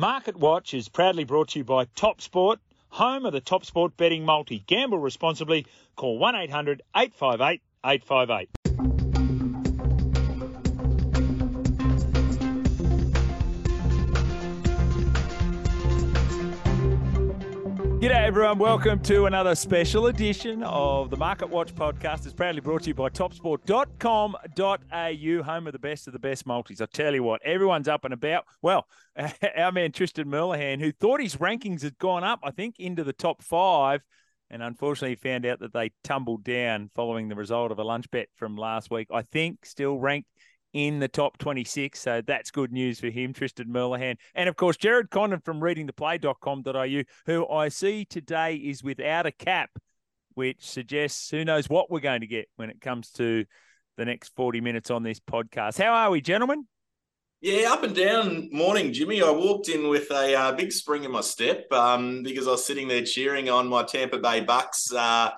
Market Watch is proudly brought to you by Top Sport, home of the Top Sport betting multi. Gamble responsibly. Call 1 800 858 858. Everyone, welcome to another special edition of the Market Watch podcast. It's proudly brought to you by topsport.com.au, home of the best of the best multis. I tell you what, everyone's up and about. Well, our man Tristan Merlehan, who thought his rankings had gone up, I think, into the top five, and unfortunately found out that they tumbled down following the result of a lunch bet from last week. I think still ranked in the top 26. So that's good news for him, Tristan Merlehan. And of course, Gerard Condon from readingtheplay.com.au, who I see today is without a cap, which suggests who knows what we're going to get when it comes to the next 40 minutes on this podcast. How are we, gentlemen? Yeah, up and down morning, Jimmy. I walked in with a uh, big spring in my step um, because I was sitting there cheering on my Tampa Bay Bucks uh,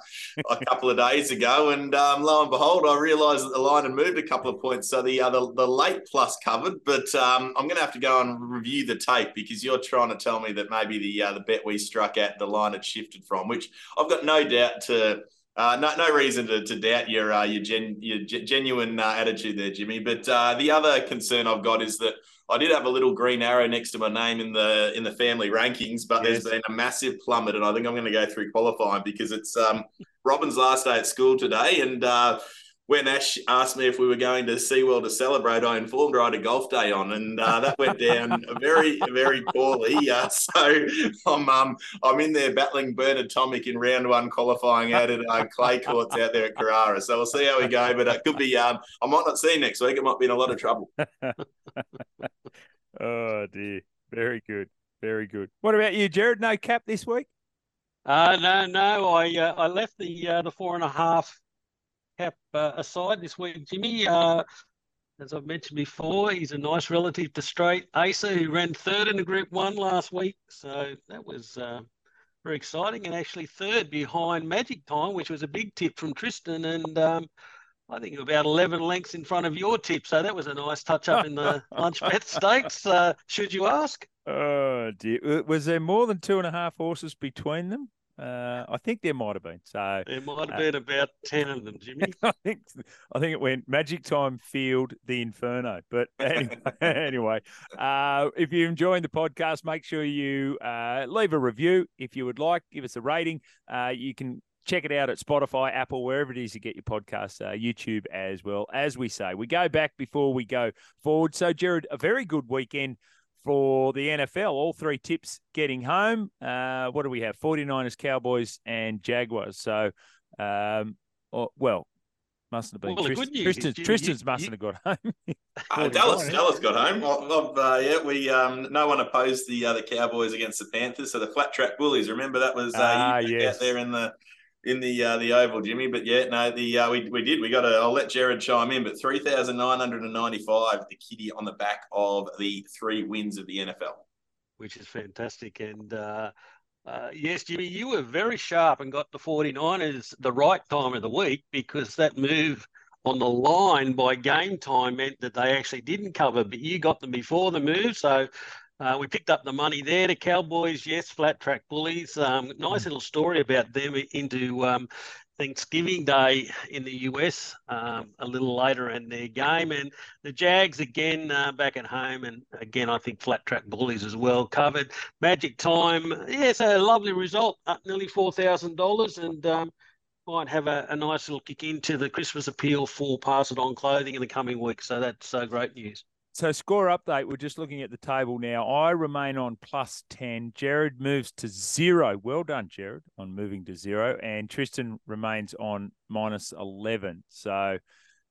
a couple of days ago, and um, lo and behold, I realised that the line had moved a couple of points. So the uh, the, the late plus covered, but um, I'm going to have to go and review the tape because you're trying to tell me that maybe the uh, the bet we struck at the line had shifted from, which I've got no doubt to uh, no, no reason to, to doubt your uh, your, gen, your genuine uh, attitude there, Jimmy. But uh, the other concern I've got is that I did have a little green arrow next to my name in the in the family rankings, but yes. there's been a massive plummet, and I think I'm going to go through qualifying because it's um, Robin's last day at school today, and uh, when Ash asked me if we were going to SeaWorld to celebrate, I informed her I had a golf day on, and uh, that went down very, very poorly. Uh, so I'm um, I'm in there battling Bernard Tomic in round one qualifying out at uh, clay courts out there at Carrara. So we'll see how we go, but it could be. Um, I might not see you next week. It might be in a lot of trouble. oh dear, very good, very good. What about you, Gerard? No cap this week? Uh, no, no. I uh, I left the uh, the four and a half cap uh, aside this week, Jimmy. Uh, as I've mentioned before, he's a nice relative to Straight Acer, who ran third in the Group One last week. So that was uh, very exciting, and actually third behind Magic Time, which was a big tip from Tristan, and um, I think about eleven lengths in front of your tip. So that was a nice touch up in the lunch bet stakes. Uh, should you ask? Oh dear, was there more than two and a half horses between them? Uh, I think there might have been. So there might have uh, been about ten of them, Jimmy. I think I think it went Magic Time Field, the Inferno. But anyway, anyway uh, if you're enjoying the podcast, make sure you uh, leave a review if you would like. Give us a rating. Uh, you can check it out at Spotify, Apple, wherever it is you get your podcast, uh, YouTube as well. As we say, we go back before we go forward. So, Gerard, a very good weekend for the NFL. All three tips getting home. Uh, what do we have? 49ers, Cowboys, and Jaguars. So, um, well, mustn't have been. Well, Trist- news, Tristan's, you, Tristan's you, mustn't you, have got home. uh, Dallas, Dallas got home. Well, uh, yeah, we um, no one opposed the uh, the Cowboys against the Panthers. So the flat track bullies. Remember that was uh, ah, yes. out there in the in the uh, the oval, Jimmy. But yeah, no, the uh, we we did. We got a. I'll let Gerard chime in. But three thousand nine hundred and ninety five. The kitty on the back of the three wins of the NFL, which is fantastic. And uh, uh, yes, Jimmy, you were very sharp and got the 49ers the right time of the week because that move on the line by game time meant that they actually didn't cover, but you got them before the move. So uh, we picked up the money there. The Cowboys, yes, flat track bullies. Um, nice little story about them into um, Thanksgiving Day in the US um, a little later in their game. And the Jags again uh, back at home. And again, I think flat track bullies as well covered. Magic time. Yes, a lovely result, up nearly $4,000. And um, might have a, a, nice little kick into the Christmas appeal for Pass It On clothing in the coming week. So that's uh, great news. So score update. We're just looking at the table now. I remain on plus ten. Gerard moves to zero. Well done, Gerard, on moving to zero, and Tristan remains on minus eleven. So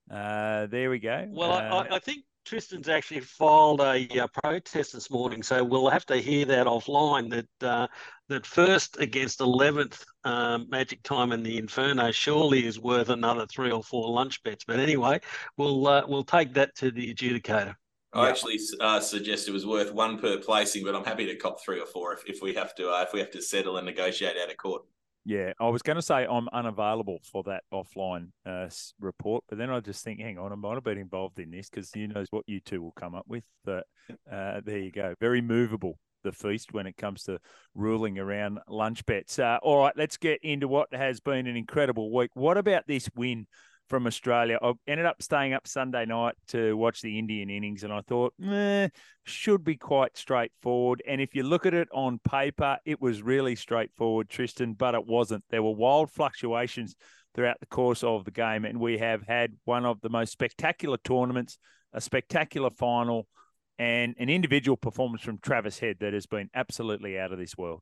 uh, there we go. Well, uh, I, I, think Tristan's actually filed a, a, uh, protest this morning, so we'll have to hear that offline. That uh, that first against eleventh um, Magic Time in the Inferno surely is worth another three or four lunch bets. But anyway, we'll uh, we'll take that to the adjudicator. I actually uh, suggest it was worth one per placing, but I'm happy to cop three or four if, if we have to uh, if we have to settle and negotiate out of court. Yeah, I was going to say I'm unavailable for that offline uh, report, but then I just think, hang on, I might have been involved in this because who knows what you two will come up with. But uh, there you go, very movable, the feast when it comes to ruling around lunch bets. Uh, all right, let's get into what has been an incredible week. What about this win from Australia? I ended up staying up Sunday night to watch the Indian innings, and I thought, should be quite straightforward. And if you look at it on paper, it was really straightforward, Tristan, but it wasn't. There were wild fluctuations throughout the course of the game, and we have had one of the most spectacular tournaments, a spectacular final and an individual performance from Travis Head that has been absolutely out of this world.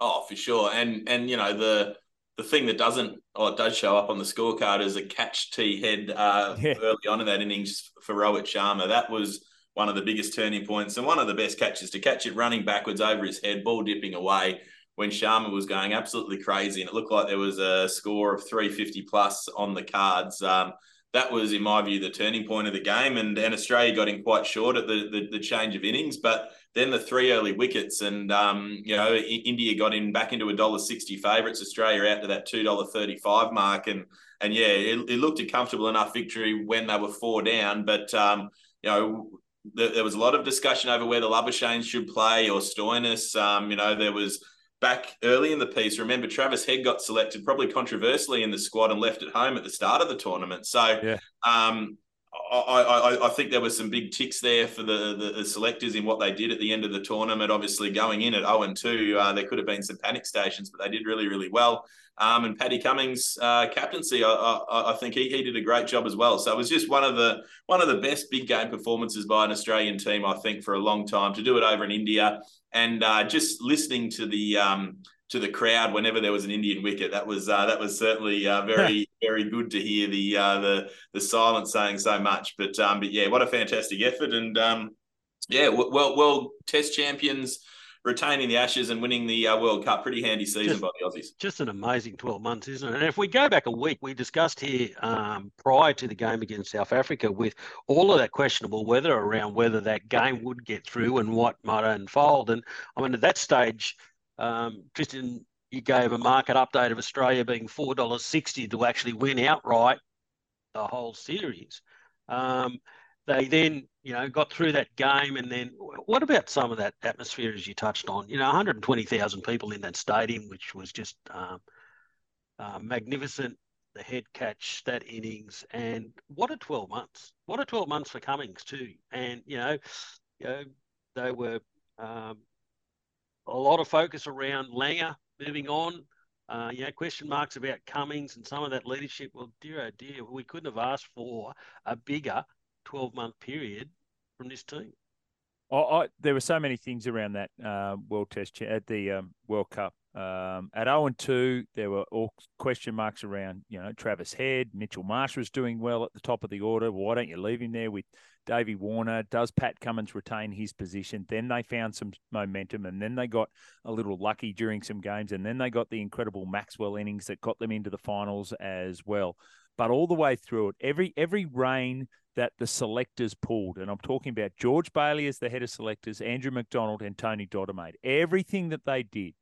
Oh, for sure. And and you know the the thing that doesn't or it does show up on the scorecard is a catch T head uh, yeah. early on in that innings for Rohit Sharma. That was one of the biggest turning points and one of the best catches to catch it running backwards over his head, ball dipping away when Sharma was going absolutely crazy and it looked like there was a score of 350 plus on the cards. Um, that was, in my view, the turning point of the game. And, and Australia got in quite short at the, the, the change of innings, but then the three early wickets, and um, you know, India got in back into a dollar sixty favourites. Australia out to that two dollar thirty five mark, and and yeah, it, it, looked a comfortable enough victory when they were four down. But um, you know, there, was a lot of discussion over whether Labuschagne should play or Stoinis. Um, you know, there was back early in the piece, remember Travis Head got selected probably controversially in the squad and left at home at the start of the tournament. So yeah. um, I, I, I, think there were some big ticks there for the, the, the, selectors in what they did at the end of the tournament. Obviously, going in at 0 and 2, uh, there could have been some panic stations, but they did really, really well. Um, and Paddy Cummins' uh, captaincy, I, I, I, think he, he did a great job as well. So it was just one of the one of the best big game performances by an Australian team, I think, for a long time to do it over in India and uh, just listening to the um, to the crowd whenever there was an Indian wicket. That was uh, that was certainly uh, very very good to hear the uh, the the silence saying so much. But um, but yeah, what a fantastic effort and um, yeah, well well Test champions retaining the Ashes and winning the uh, World Cup. Pretty handy season just, by the Aussies. Just an amazing 12 months, isn't it? And if we go back a week, we discussed here um, prior to the game against South Africa with all of that questionable weather around whether that game would get through and what might unfold. And I mean, at that stage, Tristan, you gave a market update of Australia being $4.60 to actually win outright the whole series. Um, they then, you know, got through that game. And then what about some of that atmosphere, as you touched on? You know, 120,000 people in that stadium, which was just um, uh, magnificent. The head catch, that innings, and what a 12 months! What a 12 months for Cummins too. And you know, you know, they were um, a lot of focus around Langer moving on. Uh, you know, question marks about Cummins and some of that leadership. Well, dear oh dear, we couldn't have asked for a bigger 12 month period from this team. I, there were so many things around that uh, World Test at the um, World Cup. Um, at 0 and 2, there were all question marks around, you know, Travis Head. Mitchell Marsh was doing well at the top of the order. Why don't you leave him there with Davey Warner? Does Pat Cummins retain his position? Then they found some momentum and then they got a little lucky during some games. And then they got the incredible Maxwell innings that got them into the finals as well. But all the way through it, every every reign that the selectors pulled, and I'm talking about George Bailey as the head of selectors, Andrew McDonald, and Tony Dodemaide. Everything that they did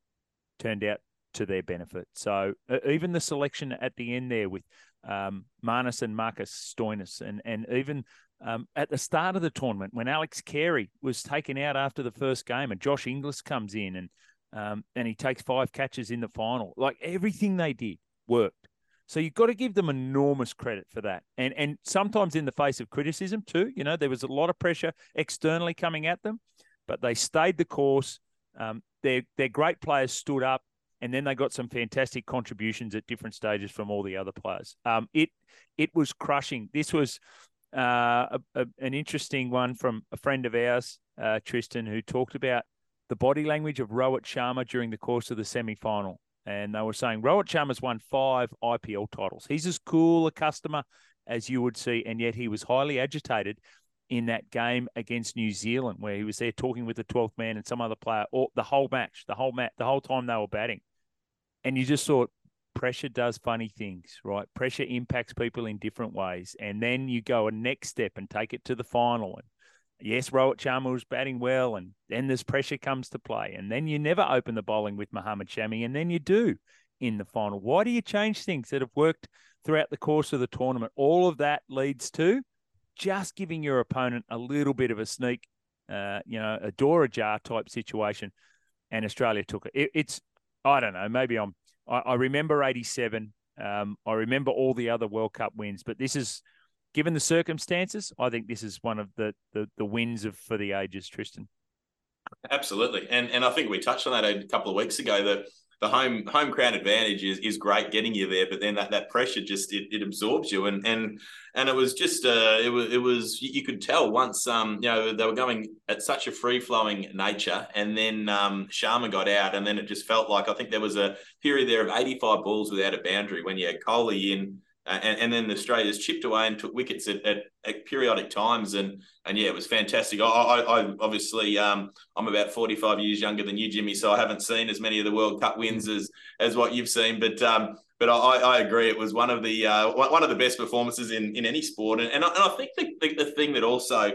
turned out to their benefit. So uh, even the selection at the end there with um, and Marcus Stoinis, and and even um, at the start of the tournament when Alex Carey was taken out after the first game, and Josh Inglis comes in and um, and he takes five catches in the final. Like everything they did worked. So you've got to give them enormous credit for that. And and sometimes in the face of criticism too, you know, there was a lot of pressure externally coming at them, but they stayed the course. Um, their their great players stood up, and then they got some fantastic contributions at different stages from all the other players. Um, it it was crushing. This was uh, a, a, an interesting one from a friend of ours, uh, Tristan, who talked about the body language of Rohit Sharma during the course of the semi final and they were saying Rohit Sharma's won five IPL titles. He's as cool a customer as you would see, and yet he was highly agitated in that game against New Zealand, where he was there talking with the 12th man and some other player, or the whole match, the whole match, the whole time they were batting. And you just thought, pressure does funny things, right? Pressure impacts people in different ways. And then you go a next step and take it to the final. And yes, Rohit Sharma was batting well, and then this pressure comes to play, and then you never open the bowling with Mohammad Shami, and then you do in the final. Why do you change things that have worked throughout the course of the tournament? All of that leads to just giving your opponent a little bit of a sneak uh, you know, a door ajar type situation, and Australia took it. it it's I don't know, maybe I'm I, I remember '87. Um, I remember all the other World Cup wins, but this is given the circumstances, I think this is one of the the, the wins of for the ages, Tristan. Absolutely, and and I think we touched on that a couple of weeks ago that the home home crowd advantage is, is great getting you there, but then that, that pressure just it, it absorbs you. And and and it was just uh it was it was you could tell once um you know they were going at such a free flowing nature and then um Sharma got out and then it just felt like I think there was a period there of 85 balls without a boundary when you had Kohli in uh, and, and then Australia's chipped away and took wickets at, at, at, periodic times, and and yeah, it was fantastic. I, I, I obviously um, I'm about 45 years younger than you, Jimmy, so I haven't seen as many of the World Cup wins as as what you've seen, but um, but I, I agree, it was one of the uh, one of the best performances in in any sport, and and I, and I think the, the, the thing that also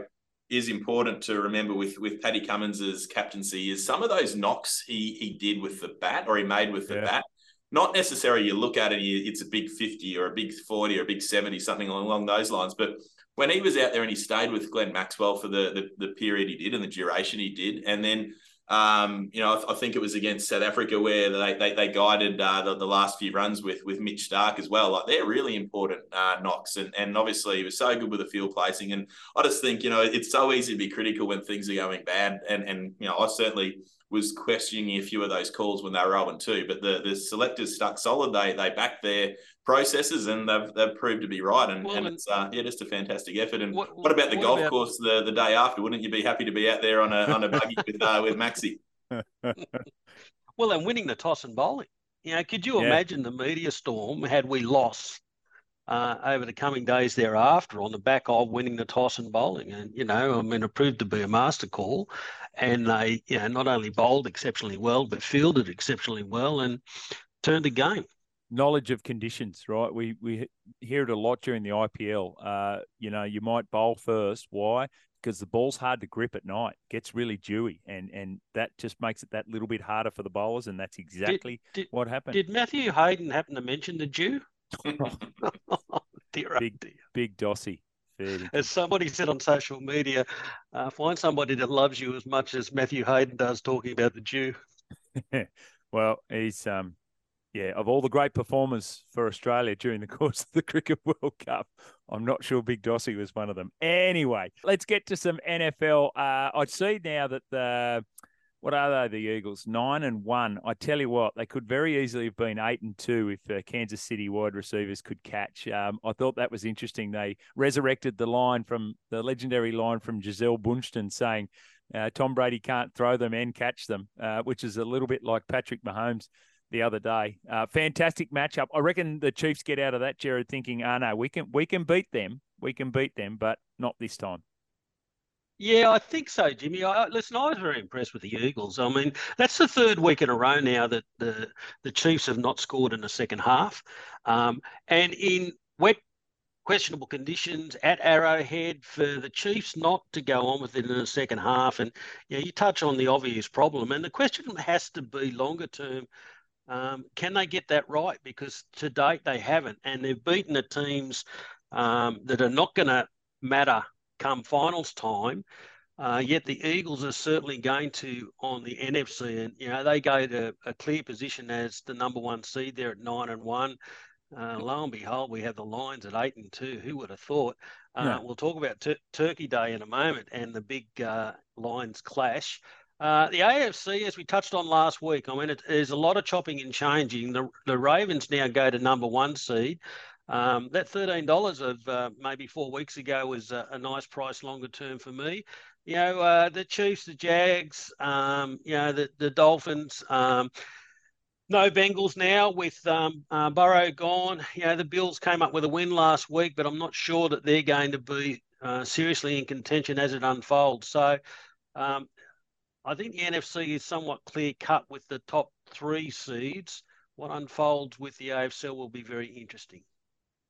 is important to remember with with Paddy Cummins's captaincy is some of those knocks he he did with the bat or he made with the yeah. bat not necessarily you look at it, it's a big 50 or a big 40 or a big 70, something along those lines. But when he was out there and he stayed with Glenn Maxwell for the, the, the period he did and the duration he did, and then um, you know, I, I, think it was against South Africa where they they, they guided uh, the, the, last few runs with with Mitch Stark as well. Like they're really important uh, knocks, and and obviously he was so good with the field placing. And I just think you know it's so easy to be critical when things are going bad, and and you know I certainly was questioning a few of those calls when they were 0 2. But the, the selectors stuck solid. They they backed their processes and they've, they've proved to be right. And, well, and it's uh, yeah, just a fantastic effort. And what, what about the what golf about... course the, the day after? Wouldn't you be happy to be out there on a on a buggy with uh, with Maxi? well, and winning the toss and bowling. You know, could you yeah. imagine the media storm had we lost uh, over the coming days thereafter on the back of winning the toss and bowling. And, you know, I mean, it proved to be a master call. And they, you know, not only bowled exceptionally well, but fielded exceptionally well and turned the game. Knowledge of conditions, right? We we hear it a lot during the IPL. Uh, you know, you might bowl first. Why? Because the ball's hard to grip at night, gets really dewy, and and that just makes it that little bit harder for the bowlers, and that's exactly did, did, what happened. Did Matthew Hayden happen to mention the dew? dear, big, dear. big Dossie. As somebody said on social media, uh, find somebody that loves you as much as Matthew Hayden does talking about the Jew. well, he's um, yeah, of all the great performers for Australia during the course of the Cricket World Cup, I'm not sure Big Dossie was one of them. Anyway, let's get to some NFL. Uh, I see now that the what are they? The Eagles nine and one. I tell you what, they could very easily have been eight and two if uh, Kansas City wide receivers could catch. Um, I thought that was interesting. They resurrected the line from the legendary line from Gisele Bündchen saying uh, Tom Brady can't throw them and catch them, uh, which is a little bit like Patrick Mahomes the other day. Uh, fantastic matchup. I reckon the Chiefs get out of that, Gerard, thinking, "Ah, oh, no, we can we can beat them, we can beat them, but not this time." Yeah, I think so, Jimmy. I, listen, I was very impressed with the Eagles. I mean, that's the third week in a row now that the the Chiefs have not scored in the second half, um, and in wet, questionable conditions at Arrowhead for the Chiefs not to go on with it in the second half. And you know, you touch on the obvious problem, and the question has to be longer term. Um, can they get that right? Because to date they haven't, and they've beaten the teams um, that are not going to matter come finals time. Uh, yet the Eagles are certainly going to on the NFC, and you know they go to a clear position as the number one seed there at nine and one. Uh, lo and behold, we have the Lions at eight and two. Who would have thought? Uh, yeah. We'll talk about Turkey Day in a moment and the big uh, Lions clash. Uh, the AFC, as we touched on last week, I mean, it, there's a lot of chopping and changing. The, the Ravens now go to number one seed. Um, that thirteen dollars of uh, maybe four weeks ago was a, a, nice price longer term for me. You know, uh, the Chiefs, the Jags, um, you know, the the Dolphins. Um, no Bengals now with um, uh, Burrow gone. You know, the Bills came up with a win last week, but I'm not sure that they're going to be uh, seriously in contention as it unfolds. So, um, I think the NFC is somewhat clear cut with the top three seeds. What unfolds with the AFC will be very interesting.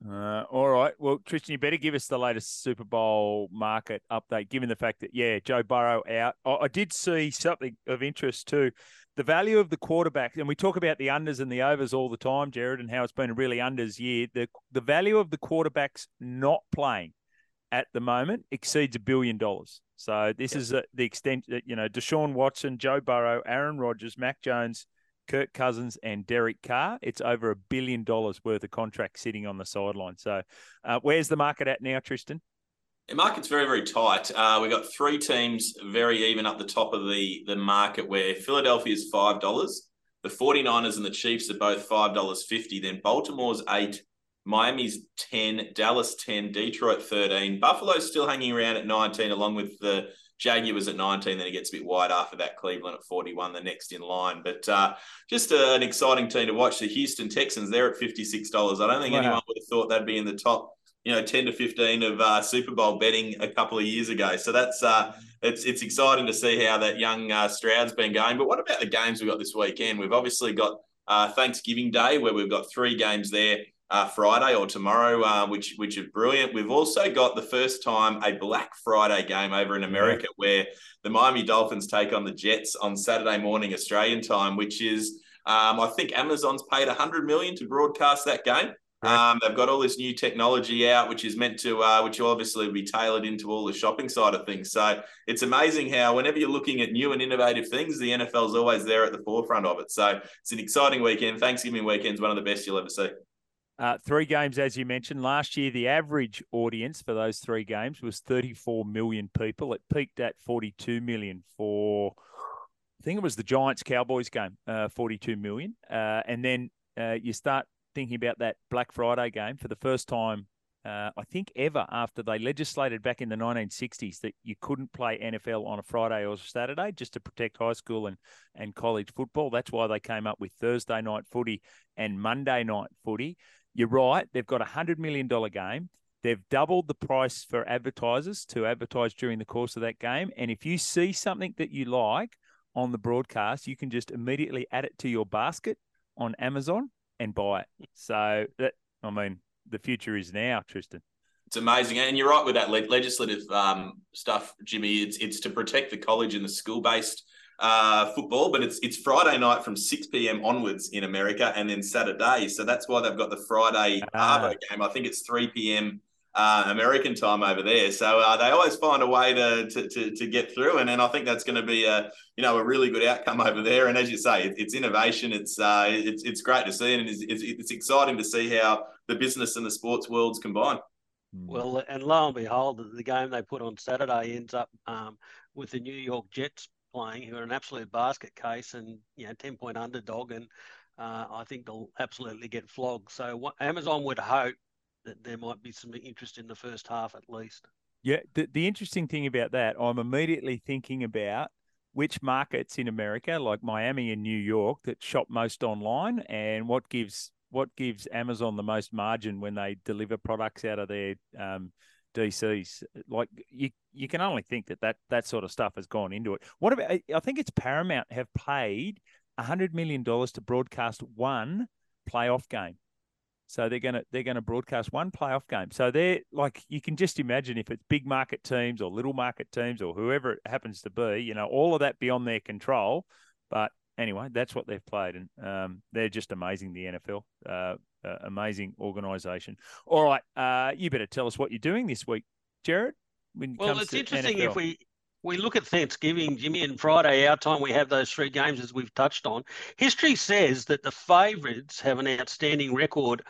Uh, all right. Well, Tristan, you better give us the latest Super Bowl market update, given the fact that, yeah, Joe Burrow out. I, I did see something of interest too. The value of the quarterback, and we talk about the unders and the overs all the time, Gerard, and how it's been a really unders year. The, the value of the quarterbacks not playing at the moment exceeds a billion dollars. So this is uh, the extent that you know Deshaun Watson, Joe Burrow, Aaron Rodgers, Mac Jones, Kirk Cousins, and Derek Carr. It's over a billion dollars worth of contract sitting on the sideline. So uh, where's the market at now, Tristan? The market's very, very tight. Uh, we've got three teams very even up the top of the, the market where Philadelphia is $5. The 49ers and the Chiefs are both $5.50. Then Baltimore's 8 Miami's 10, Dallas 10, Detroit 13. Buffalo's still hanging around at 19, along with the Jaguars at 19. Then it gets a bit wide after that. Cleveland at 41, the next in line. But uh, just a, an exciting team to watch. The Houston Texans, they're at $56. I don't think wow. anyone would have thought they'd be in the top you know, 10 to 15 of uh, Super Bowl betting a couple of years ago. So that's uh, it's it's exciting to see how that young uh, Stroud's been going. But what about the games we've got this weekend? We've obviously got uh, Thanksgiving Day where we've got three games there. Uh, Friday or tomorrow, uh, which which is brilliant. We've also got the first time a Black Friday game over in America, where the Miami Dolphins take on the Jets on Saturday morning Australian time, which is um, I think Amazon's paid 100 million to broadcast that game. Um, they've got all this new technology out, which is meant to, uh, which will obviously be tailored into all the shopping side of things. So it's amazing how, whenever you're looking at new and innovative things, the NFL is always there at the forefront of it. So it's an exciting weekend. Thanksgiving weekend is one of the best you'll ever see. Uh, three games, as you mentioned. Last year, the average audience for those three games was 34 million people. It peaked at 42 million for, I think it was the Giants Cowboys game, uh, 42 million. Uh, and then uh, you start thinking about that Black Friday game for the first time, uh, I think ever after they legislated back in the 1960s that you couldn't play NFL on a Friday or Saturday just to protect high school and, and college football. That's why they came up with Thursday night footy and Monday night footy. You're right, they've got a $100 million game. They've doubled the price for advertisers to advertise during the course of that game. And if you see something that you like on the broadcast, you can just immediately add it to your basket on Amazon and buy it. So that I mean, the future is now, Tristan. It's amazing, and you're right with that legislative um, stuff, Jimmy. It's it's to protect the college and the school based uh, football, but it's it's Friday night from six p.m. onwards in America, and then Saturday. So that's why they've got the Friday ah. game. I think it's three p.m uh, American time over there. So uh, they always find a way to, to, to, to, get through. And, and I think that's going to be a, you know, a really good outcome over there. And as you say, it, it's innovation. It's, uh, it's, it's great to see. And it's, it's, it's, exciting to see how the business and the sports worlds combine. Hmm. Well, and lo and behold, the game they put on Saturday ends up um, with the New York Jets playing, who are an absolute basket case and, you know, 10 point underdog. And uh, I think they'll absolutely get flogged. So what Amazon would hope that there might be some interest in the first half at least. Yeah, the, the interesting thing about that, I'm immediately thinking about which markets in America, like Miami and New York, that shop most online, and what gives what gives Amazon the most margin when they deliver products out of their um, DCs. Like you, you can only think that, that that sort of stuff has gone into it. What about? I think it's Paramount have paid hundred million dollars to broadcast one playoff game. So they're gonna they're gonna broadcast one playoff game. So they're like you can just imagine if it's big market teams or little market teams or whoever it happens to be, you know, all of that beyond their control. But anyway, that's what they've played, and um, they're just amazing. The NFL, uh, uh, amazing organisation. All right, uh, you better tell us what you're doing this week, Gerard. well, it's interesting NFL. if we we look at Thanksgiving, Jimmy, and Friday, our time, we have those three games as we've touched on. History says that the favourites have an outstanding record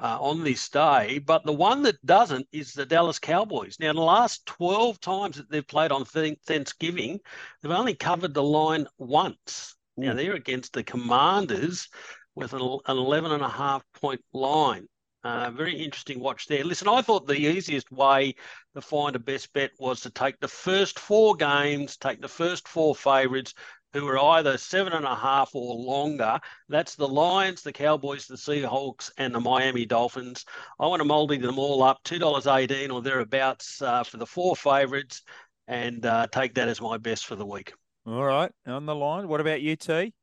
uh, on this day, but the one that doesn't is the Dallas Cowboys. Now, the last 12 times that they've played on Thanksgiving, they've only covered the line once. Now, they're against the Commanders with an 11 and a half point line. Uh, very interesting watch there. Listen, I thought the easiest way to find a best bet was to take the first four games, take the first four favourites who are either seven and a half or longer. That's the Lions, the Cowboys, the Seahawks, and the Miami Dolphins. I want to multi them all up, $2.18 or thereabouts uh, for the four favourites, and uh, take that as my best for the week. All right, on the line. What about you, T?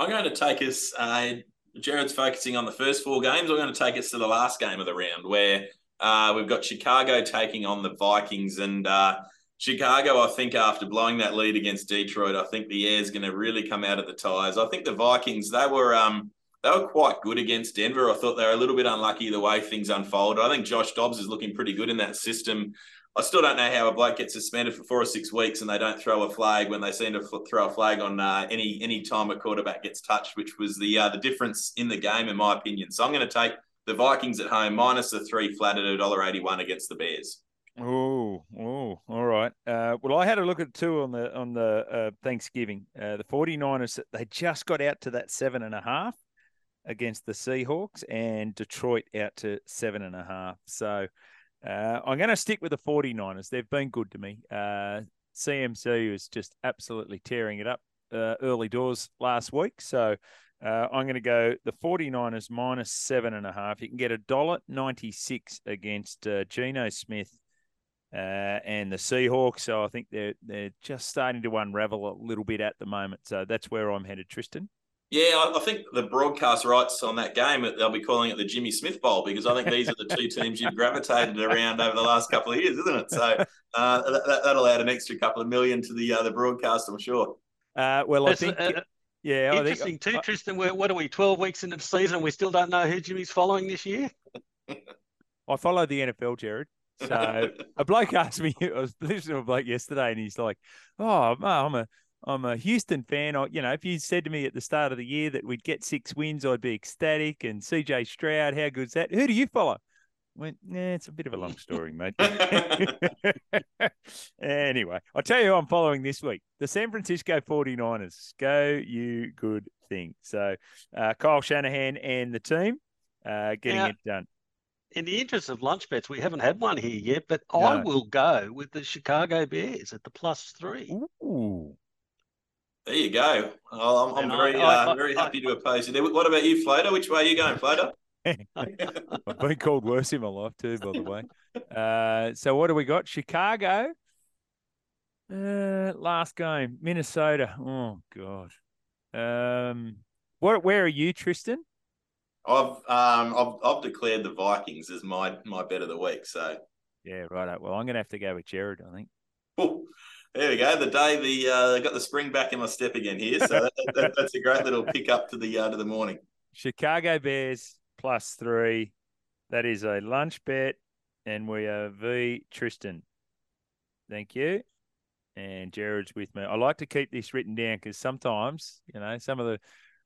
I'm going to take us uh, Gerard's focusing on the first four games. I'm going to take us to the last game of the round where uh, we've got Chicago taking on the Vikings. And uh, Chicago, I think, after blowing that lead against Detroit, I think the air's going to really come out of the tires. I think the Vikings, they were. Um, they were quite good against Denver. I thought they were a little bit unlucky the way things unfolded. I think Josh Dobbs is looking pretty good in that system. I still don't know how a bloke gets suspended for four or six weeks and they don't throw a flag when they seem to throw a flag on uh, any any time a quarterback gets touched, which was the uh, the difference in the game, in my opinion. So I'm going to take the Vikings at home minus the three flat at a dollar eighty one against the Bears. Oh, oh, all right. Uh, well, I had a look at two on the on the uh, Thanksgiving. Uh, the 49ers, they just got out to that seven and a half against the Seahawks, and Detroit out to seven and a half. So uh, I'm going to stick with the 49ers. They've been good to me. Uh, CMC was just absolutely tearing it up uh, early doors last week. So uh, I'm going to go the 49ers minus seven and a half. You can get a dollar ninety six against uh, Geno Smith uh, and the Seahawks. So I think they're they're just starting to unravel a little bit at the moment. So that's where I'm headed, Tristan. Yeah, I think the broadcast rights on that game, they'll be calling it the Jimmy Smith Bowl because I think these are the two teams you've gravitated around over the last couple of years, isn't it? So uh, that, that'll add an extra couple of million to the uh, the broadcast, I'm sure. Uh, well, I think. Uh, yeah, interesting think, too, Tristan. We're, what are we? Twelve weeks into the season, and we still don't know who Jimmy's following this year. I follow the NFL, Gerard. So a bloke asked me, I was listening to a bloke yesterday, and he's like, "Oh, I'm a I'm a Houston fan. I, you know, if you said to me at the start of the year that we'd get six wins, I'd be ecstatic. And CJ Stroud, how good's that? Who do you follow? I went, yeah, it's a bit of a long story, mate. anyway, I'll tell you who I'm following this week. The San Francisco 49ers. Go you good thing. So uh, Kyle Shanahan and the team uh, getting now, it done. In the interest of lunch bets, we haven't had one here yet, but no. I will go with the Chicago Bears at the plus three. Ooh. There you go. Oh, I'm, I'm very, I, uh, very happy to oppose you. What about you, Floater? Which way are you going, Floater? I've been called worse in my life too, by the way. Uh, so what do we got? Chicago. Uh, last game, Minnesota. Oh God. Um, what? Where are you, Tristan? I've um I've I've declared the Vikings as my my bet of the week. So yeah, right. Well, I'm going to have to go with Gerard. I think. Ooh. There we go. The day the uh, got the spring back in my step again here, so that, that, that's a great little pick up to the uh, to the morning. Chicago Bears plus three. That is a lunch bet, and we are V Tristan. Thank you. And Gerard's with me. I like to keep this written down because sometimes, you know, some of the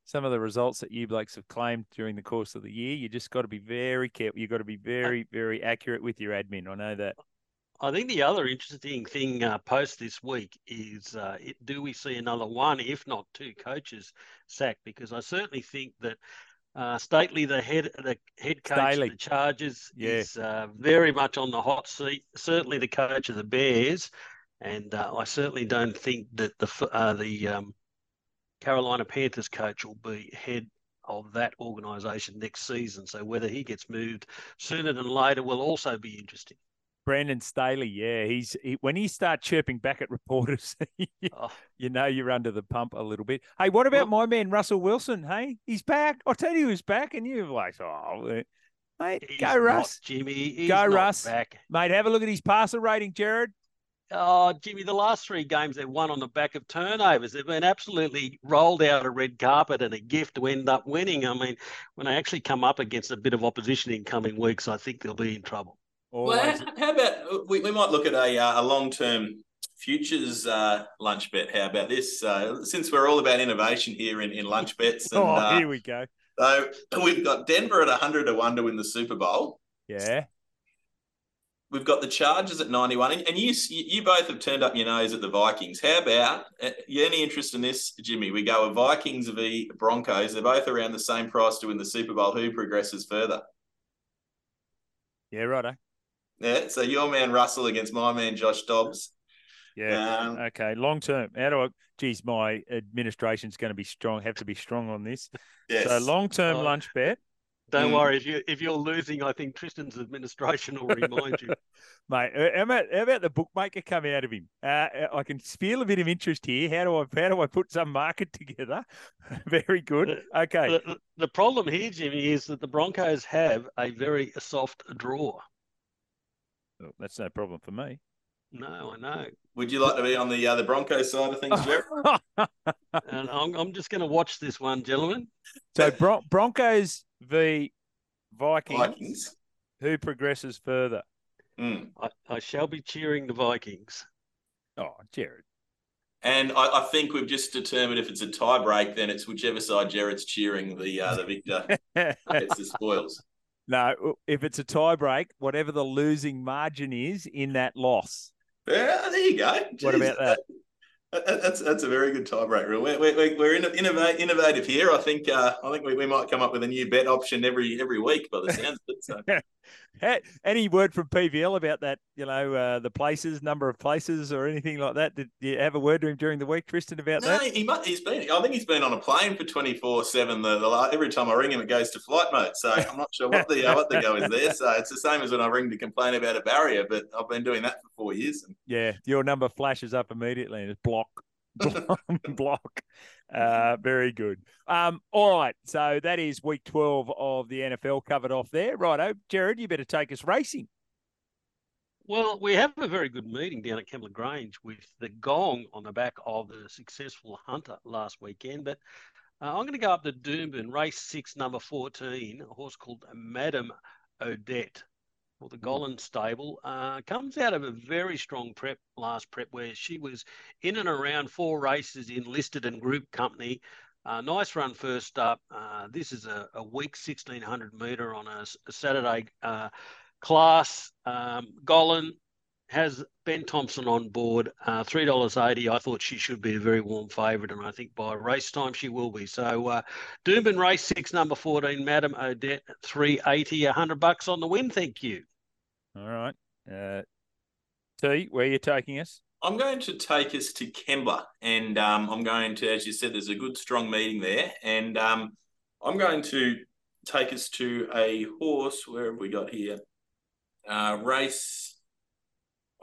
some of the results that you blokes have claimed during the course of the year, you just got to be very careful. You've got to be very, very accurate with your admin. I know that. I think the other interesting thing uh, post this week is uh, it, do we see another one, if not two coaches sacked? Because I certainly think that uh, Staley, the head the head coach Staley. of the Chargers, yeah. is uh, very much on the hot seat. Certainly the coach of the Bears, and uh, I certainly don't think that the uh, the um, Carolina Panthers coach will be head of that organisation next season. So whether he gets moved sooner than later will also be interesting. Brandon Staley, yeah, he's he, when he starts chirping back at reporters, you, oh. you, know you're under the pump a little bit. Hey, what about well, my man Russell Wilson? Hey, he's back. I tell you, he's back, and you're like, oh, eh. mate, go Russ, Jimmy, he's go Russ, back. mate. Have a look at his passer rating, Gerard. Oh, Jimmy, the last three games they've won on the back of turnovers. They've been absolutely rolled out a red carpet and a gift to end up winning. I mean, when they actually come up against a bit of opposition in coming weeks, I think they'll be in trouble. Always. Well, how about we, we might look at a, uh, a long term futures uh, lunch bet? How about this? Uh, since we're all about innovation here in, in lunch bets. And, oh, uh, here we go. So we've got Denver at 100 to 1 to win the Super Bowl. Yeah. We've got the Chargers at 91. And you you both have turned up your nose at the Vikings. How about, uh, you any interest in this, Jimmy? We go with Vikings v Broncos. They're both around the same price to win the Super Bowl. Who progresses further? Yeah, righto. Yeah. So your man Russell against my man Josh Dobbs. Yeah. Um, okay. Long term. How do I? Geez, my administration's going to be strong. Have to be strong on this. Yes. So long term oh, lunch bet. Don't mm. worry. If you if you're losing, I think Tristan's administration will remind you. Mate, how about, how about the bookmaker come out of him? Uh, I can feel a bit of interest here. How do I how do I put some market together? very good. Okay. The, the problem here, Jimmy, is that the Broncos have a very soft draw. Well, that's no problem for me. No, I know. Would you like to be on the uh, the Broncos side of things, Gerard? and I'm, I'm just going to watch this one, gentlemen. So Bron- Broncos v Vikings, Vikings. Who progresses further? Mm. I, I shall be cheering the Vikings. Oh, Gerard. And I, I, think we've just determined if it's a tie break, then it's whichever side Gerard's cheering, the uh, the victor gets the spoils. No, if it's a tie break, whatever the losing margin is in that loss. Yeah, there you go. Jeez, what about that? That's that's a very good tiebreaker rule. We're, we're, we're innovate, innovative here. I think uh, I think we, we might come up with a new bet option every every week by the sounds of it. So. Any word from PVL about that? You know, uh, the places, number of places, or anything like that? Did you have a word to him during the week, Tristan, about no, that? he he's been. I think he's been on a plane for twenty four seven. The, the every time I ring him, it goes to flight mode. So I'm not sure what the uh, what the go is there. So it's the same as when I ring to complain about a barrier. But I've been doing that for four years. And... Yeah, your number flashes up immediately and it's block. block. Uh, very good. Um, all right. So that is week 12 of the NFL covered off there. Righto. Gerard, you better take us racing. Well, we have a very good meeting down at Kembla Grange with the gong on the back of the successful Hunter last weekend. But uh, I'm going to go up to Doomben, race six, number 14, a horse called Madam Odette or the Gollan stable, uh, comes out of a very strong prep last prep where she was in and around four races in listed and group company. Uh, nice run first up. Uh, this is a, a week 1600 metre on a, a Saturday uh, class. Um, Gollan has Ben Thompson on board, uh, three dollars eighty. I thought she should be a very warm favourite, and I think by race time she will be. So, uh, Doomben race six, number fourteen, Madam Odette, 380 100 bucks on the win. Thank you. All right, uh, T, where are you taking us? I'm going to take us to Kembla, and um, I'm going to, as you said, there's a good strong meeting there, and um, I'm going to take us to a horse. Where have we got here? Uh, race.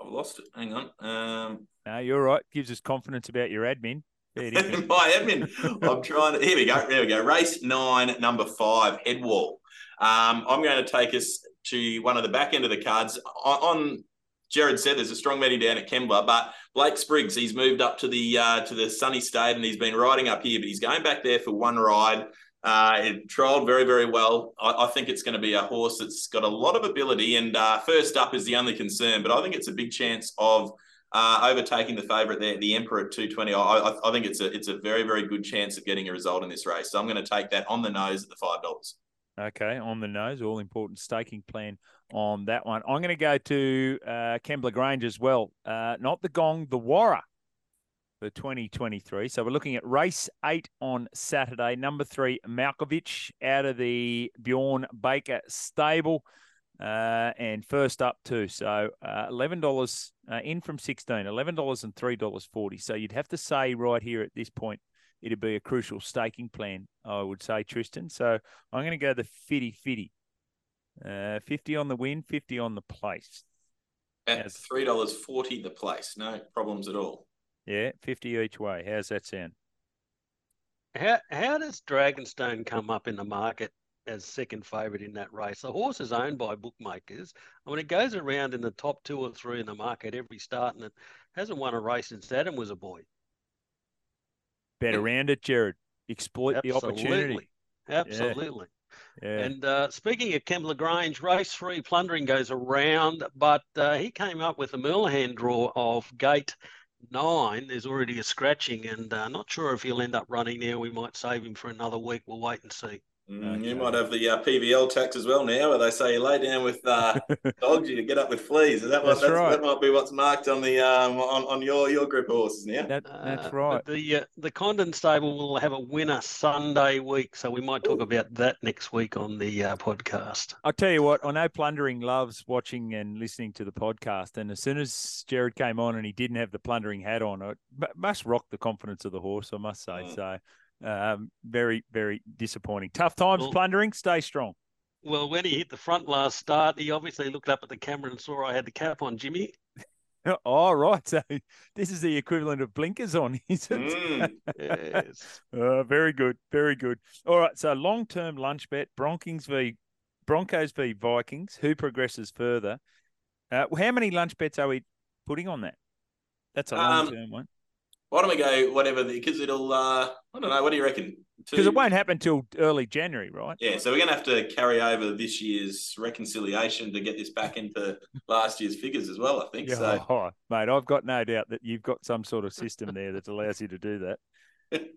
I've lost it. Hang on. Um, no, you're right. Gives us confidence about your admin. My admin. I'm trying to. Here we go. There we go. Race nine, number five, Headwall. Um, I'm going to take us to one of the back end of the cards. On, on Gerard said there's a strong meeting down at Kembla, but Blake Spriggs, he's moved up to the uh, to the sunny state and he's been riding up here, but he's going back there for one ride. Uh, it trialled very, very well. I, I, think it's going to be a horse that's got a lot of ability. And uh, first up is the only concern, but I think it's a big chance of uh, overtaking the favourite there, the Emperor at 220. I, I, think it's a it's a very, very good chance of getting a result in this race. So I'm going to take that on the nose at the five dollars. Okay, on the nose, all important staking plan on that one. I'm going to go to uh, Kembla Grange as well. Uh, not the Gong, the Warra for 2023. So we're looking at race eight on Saturday. Number three, Malkovich out of the Bjorn Baker stable. Uh, and first up too. So uh, eleven dollars uh, in from sixteen. Eleven dollars and three dollars forty. So you'd have to say right here at this point, it'd be a crucial staking plan. I would say Tristan. So I'm going to go the fitty fitty. Uh, fifty on the win, fifty on the place. At three dollars forty the place. No problems at all. Yeah, 50 each way. How's that sound? How how does Dragonstone come up in the market as second favourite in that race? The horse is owned by bookmakers. I mean, it goes around in the top two or three in the market every start, and it hasn't won a race since Adam was a boy. Bet around it, Gerard. Exploit Absolutely. the opportunity. Absolutely. Yeah. yeah. And uh, speaking of Kembla Grange, race three, plundering goes around, but uh, he came up with a Merlehan draw of gate nine, there's already a scratching, and uh, not sure if he'll end up running now. We might save him for another week. We'll wait and see. Mm, okay. You might have the uh, PVL tax as well now, where they say you lay down with uh, dogs, you get up with fleas. Is that what? That's That's, right. That might be what's marked on the um, on, on your your group of horses now. That, that's Uh, right. the uh, the Condon stable will have a winner Sunday week, so we might talk about that next week on the uh, podcast. I'll tell you what, I know Plundering loves watching and listening to the podcast. And as soon as Gerard came on and he didn't have the Plundering hat on, it must rock the confidence of the horse, I must say. Mm. So, um, very, very disappointing. Tough times, Well- Plundering. Stay strong. Well, when he hit the front last start, he obviously looked up at the camera and saw I had the cap on, Jimmy. Oh, right. So, this is the equivalent of blinkers on, is it? Mm. Yes. Uh, very good, very good. All right, so long term lunch bet: Broncos v Broncos v Vikings. Who progresses further? Uh, how many lunch bets are we putting on that? That's a Um, long term one. Why don't we go whatever because it'll uh I don't know, what do you reckon? Because it won't happen till early January, right? Yeah, so we're gonna have to carry over this year's reconciliation to get this back into last year's figures as well, I think. Yeah, So oh, mate, I've got no doubt that you've got some sort of system there that allows you to do that.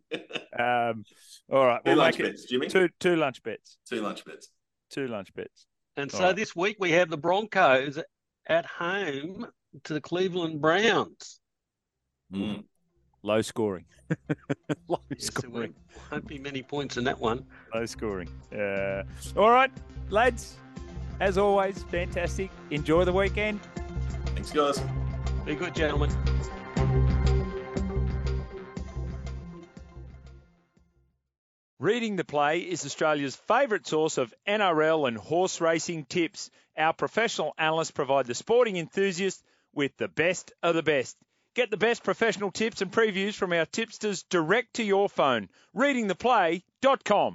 Um, all right, two we'll lunch make bets, Jimmy. two two lunch bets. Two lunch bets. Two lunch bets. And All so right. this week we have the Broncos at home to the Cleveland Browns. Mm. Low scoring. Low Yes, there scoring. won't be many points in that one. Low scoring. Uh, all right, lads. As always, fantastic. Enjoy the weekend. Thanks, guys. Be good, gentlemen. Reading the Play is Australia's favourite source of NRL and horse racing tips. Our professional analysts provide the sporting enthusiast with the best of the best. Get the best professional tips and previews from our tipsters direct to your phone. Readingtheplay.com.